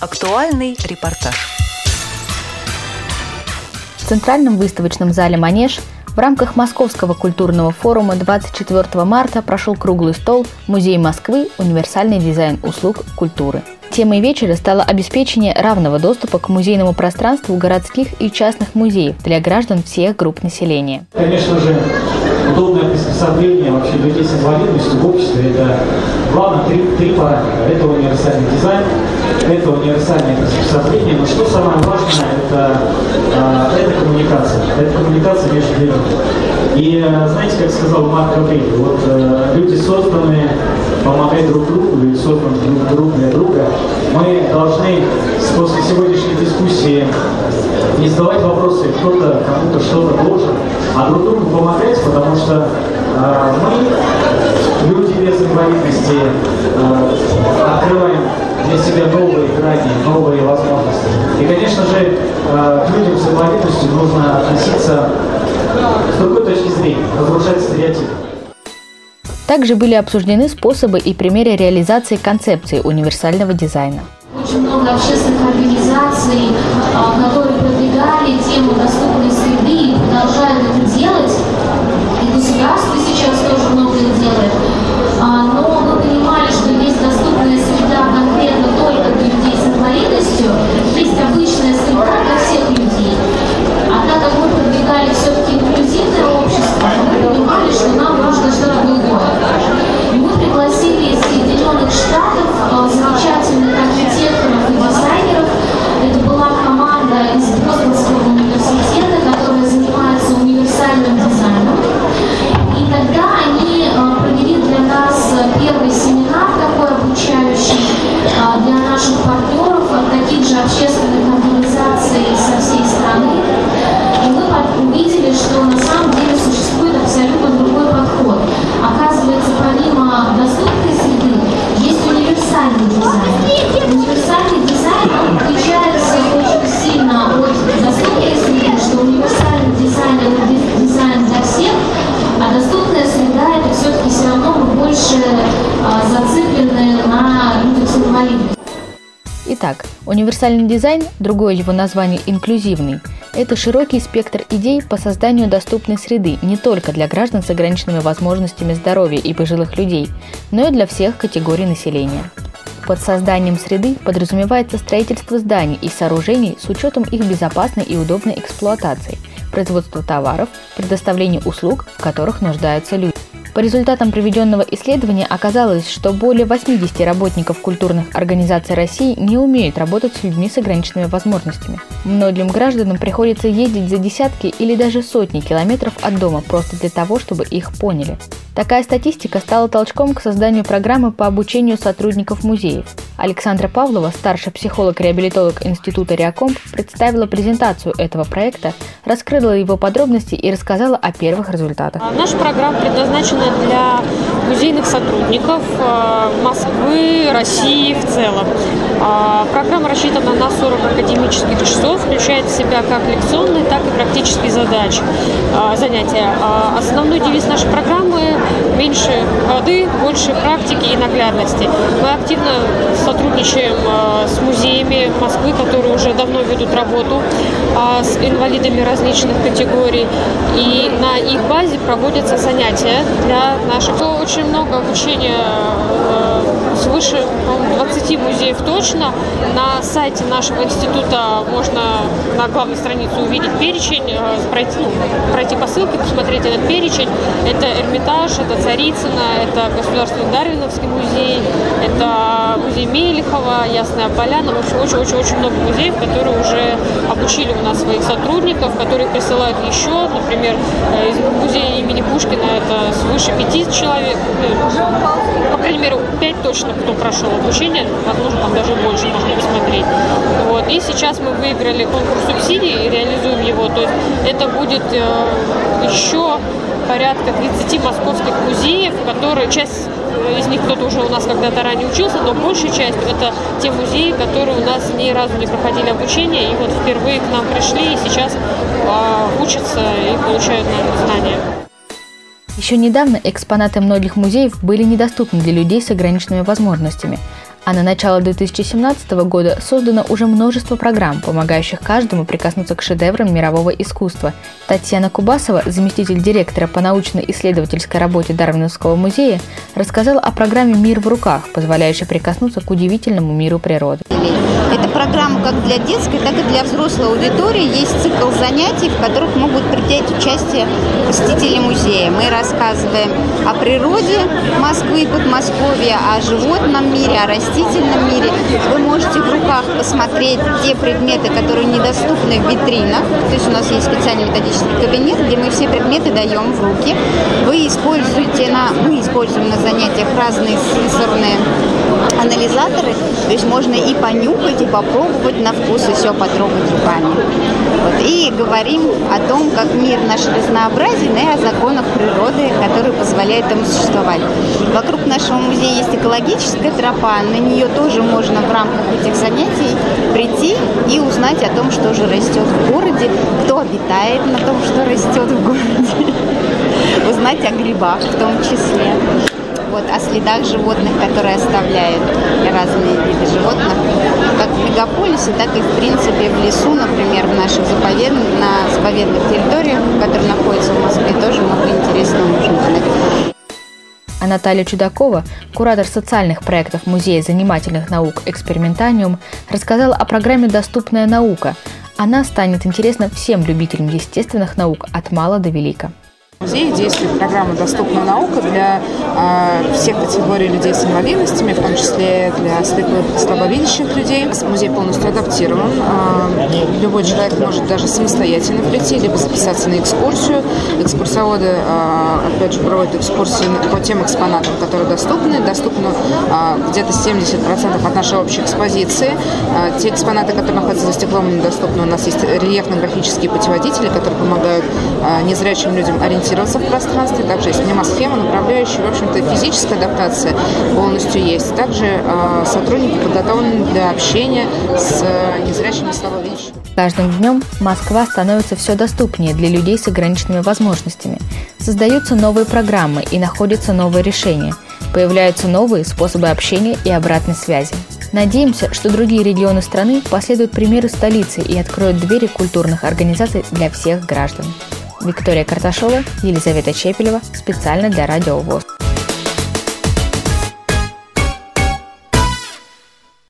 Актуальный репортаж. В Центральном выставочном зале «Манеж» в рамках Московского культурного форума 24 марта прошел круглый стол «Музей Москвы. Универсальный дизайн услуг культуры». Темой вечера стало обеспечение равного доступа к музейному пространству городских и частных музеев для граждан всех групп населения. Конечно же, удобное приспособление вообще людей с инвалидностью в обществе – это главное три, три параметра. Это универсальный дизайн, это универсальное приспособление, но что самое важное – это, э, это коммуникация. Это коммуникация между людьми. И э, знаете, как сказал Марк Аврелий, вот э, люди созданы помогать друг другу, люди созданы друг, друг для друга. Мы должны после сегодняшней дискуссии не задавать вопросы, кто-то кому-то что-то должен, а друг другу помогать, потому что э, мы, люди без инвалидности, э, открываем для себя новые грани, новые возможности. И, конечно же, э, к людям с инвалидностью нужно относиться с другой точки зрения, разрушать стереотипы. Также были обсуждены способы и примеры реализации концепции универсального дизайна. Очень много общественных организаций, которые продвигали тему доступной Итак, универсальный дизайн, другое его название инклюзивный, это широкий спектр идей по созданию доступной среды не только для граждан с ограниченными возможностями здоровья и пожилых людей, но и для всех категорий населения. Под созданием среды подразумевается строительство зданий и сооружений с учетом их безопасной и удобной эксплуатации, производство товаров, предоставление услуг, в которых нуждаются люди. По результатам проведенного исследования оказалось, что более 80 работников культурных организаций России не умеют работать с людьми с ограниченными возможностями. Многим гражданам приходится ездить за десятки или даже сотни километров от дома просто для того, чтобы их поняли. Такая статистика стала толчком к созданию программы по обучению сотрудников музеев. Александра Павлова, старший психолог-реабилитолог Института Реакомп, представила презентацию этого проекта, раскрыла его подробности и рассказала о первых результатах. А Наша программа предназначена для музейных сотрудников э, Москвы, России в целом. А, Программа рассчитана на 40 академических часов, включает в себя как лекционные, так и практические задачи, а, занятия. А, Основной девиз нашей программы – меньше воды, больше практики и наглядности. Мы активно сотрудничаем э, с музеями Москвы, которые уже давно ведут работу а, с инвалидами различных категорий. И на их базе проводятся занятия для наших. Очень много обучения э, свыше по-моему, 20 музеев точно. На сайте нашего института можно на главной странице увидеть перечень, пройти, ну, пройти по ссылке, посмотреть этот перечень. Это Эрмитаж, это Царицына, это Государственный Дарвиновский музей, это музей Мелехова, Ясная Поляна. В общем, очень-очень-очень много музеев, которые уже обучили у нас своих сотрудников, которые присылают еще. Например, э, из музея имени Пушкина это свыше пяти человек. Ну, По крайней мере, пять точно, кто прошел обучение. Возможно, там даже больше можно посмотреть. Вот. И сейчас мы выиграли конкурс субсидий и реализуем его. То есть это будет э, еще порядка 30 московских музеев, которые часть из них кто-то уже у нас когда-то ранее учился, но большая часть это те музеи, которые у нас ни разу не проходили обучение и вот впервые к нам пришли и сейчас э, учатся и получают новые знания. Еще недавно экспонаты многих музеев были недоступны для людей с ограниченными возможностями, А на начало 2017 года создано уже множество программ, помогающих каждому прикоснуться к шедеврам мирового искусства. Татьяна Кубасова, заместитель директора по научно-исследовательской работе Дарвиновского музея, рассказала о программе «Мир в руках», позволяющей прикоснуться к удивительному миру природы. Эта программа как для детской, так и для взрослой аудитории. Есть цикл занятий, в которых могут принять участие посетители музея. Мы рассказываем о природе Москвы и Подмосковья, о животном мире, о растительном мире. Вы можете в руках посмотреть те предметы, которые недоступны в витринах. То есть у нас есть специальный методический кабинет, где мы все предметы даем в руки. Вы используете на, мы используем на занятиях разные сенсорные анализаторы, то есть можно и понюхать, и попробовать на вкус, и все потрогать руками. И говорим о том, как мир наш разнообразен, и о законах природы, которые позволяют ему существовать. Вокруг нашего музея есть экологическая тропа, на нее тоже можно в рамках этих занятий прийти и узнать о том, что же растет в городе, кто обитает на том, что растет в городе, узнать о грибах в том числе вот, о следах животных, которые оставляют разные виды животных, как в мегаполисе, так и, в принципе, в лесу, например, в наших заповедных, на заповедных территориях, которые находятся в Москве, тоже много интересного можно узнать. А Наталья Чудакова, куратор социальных проектов Музея занимательных наук «Экспериментаниум», рассказала о программе «Доступная наука». Она станет интересна всем любителям естественных наук от мала до велика. В музее действует программа «Доступная наука» для э, всех категорий людей с инвалидностями, в том числе для слепых и слабовидящих людей. Музей полностью адаптирован. Э, любой человек может даже самостоятельно прийти, либо записаться на экскурсию. Экскурсоводы, э, опять же, проводят экскурсии по тем экспонатам, которые доступны. Доступно э, где-то 70% от нашей общей экспозиции. Э, те экспонаты, которые находятся за стеклом, недоступны. У нас есть рельефно-графические путеводители, которые помогают э, незрячим людям ориентироваться ориентироваться в пространстве. Также есть мнемосхема, направляющая. В общем-то, физическая адаптация полностью есть. Также э, сотрудники подготовлены для общения с э, незрячими слабовидящими. Каждым днем Москва становится все доступнее для людей с ограниченными возможностями. Создаются новые программы и находятся новые решения. Появляются новые способы общения и обратной связи. Надеемся, что другие регионы страны последуют примеру столицы и откроют двери культурных организаций для всех граждан. Виктория Карташова, Елизавета Чепелева специально для Радио ВОЗ.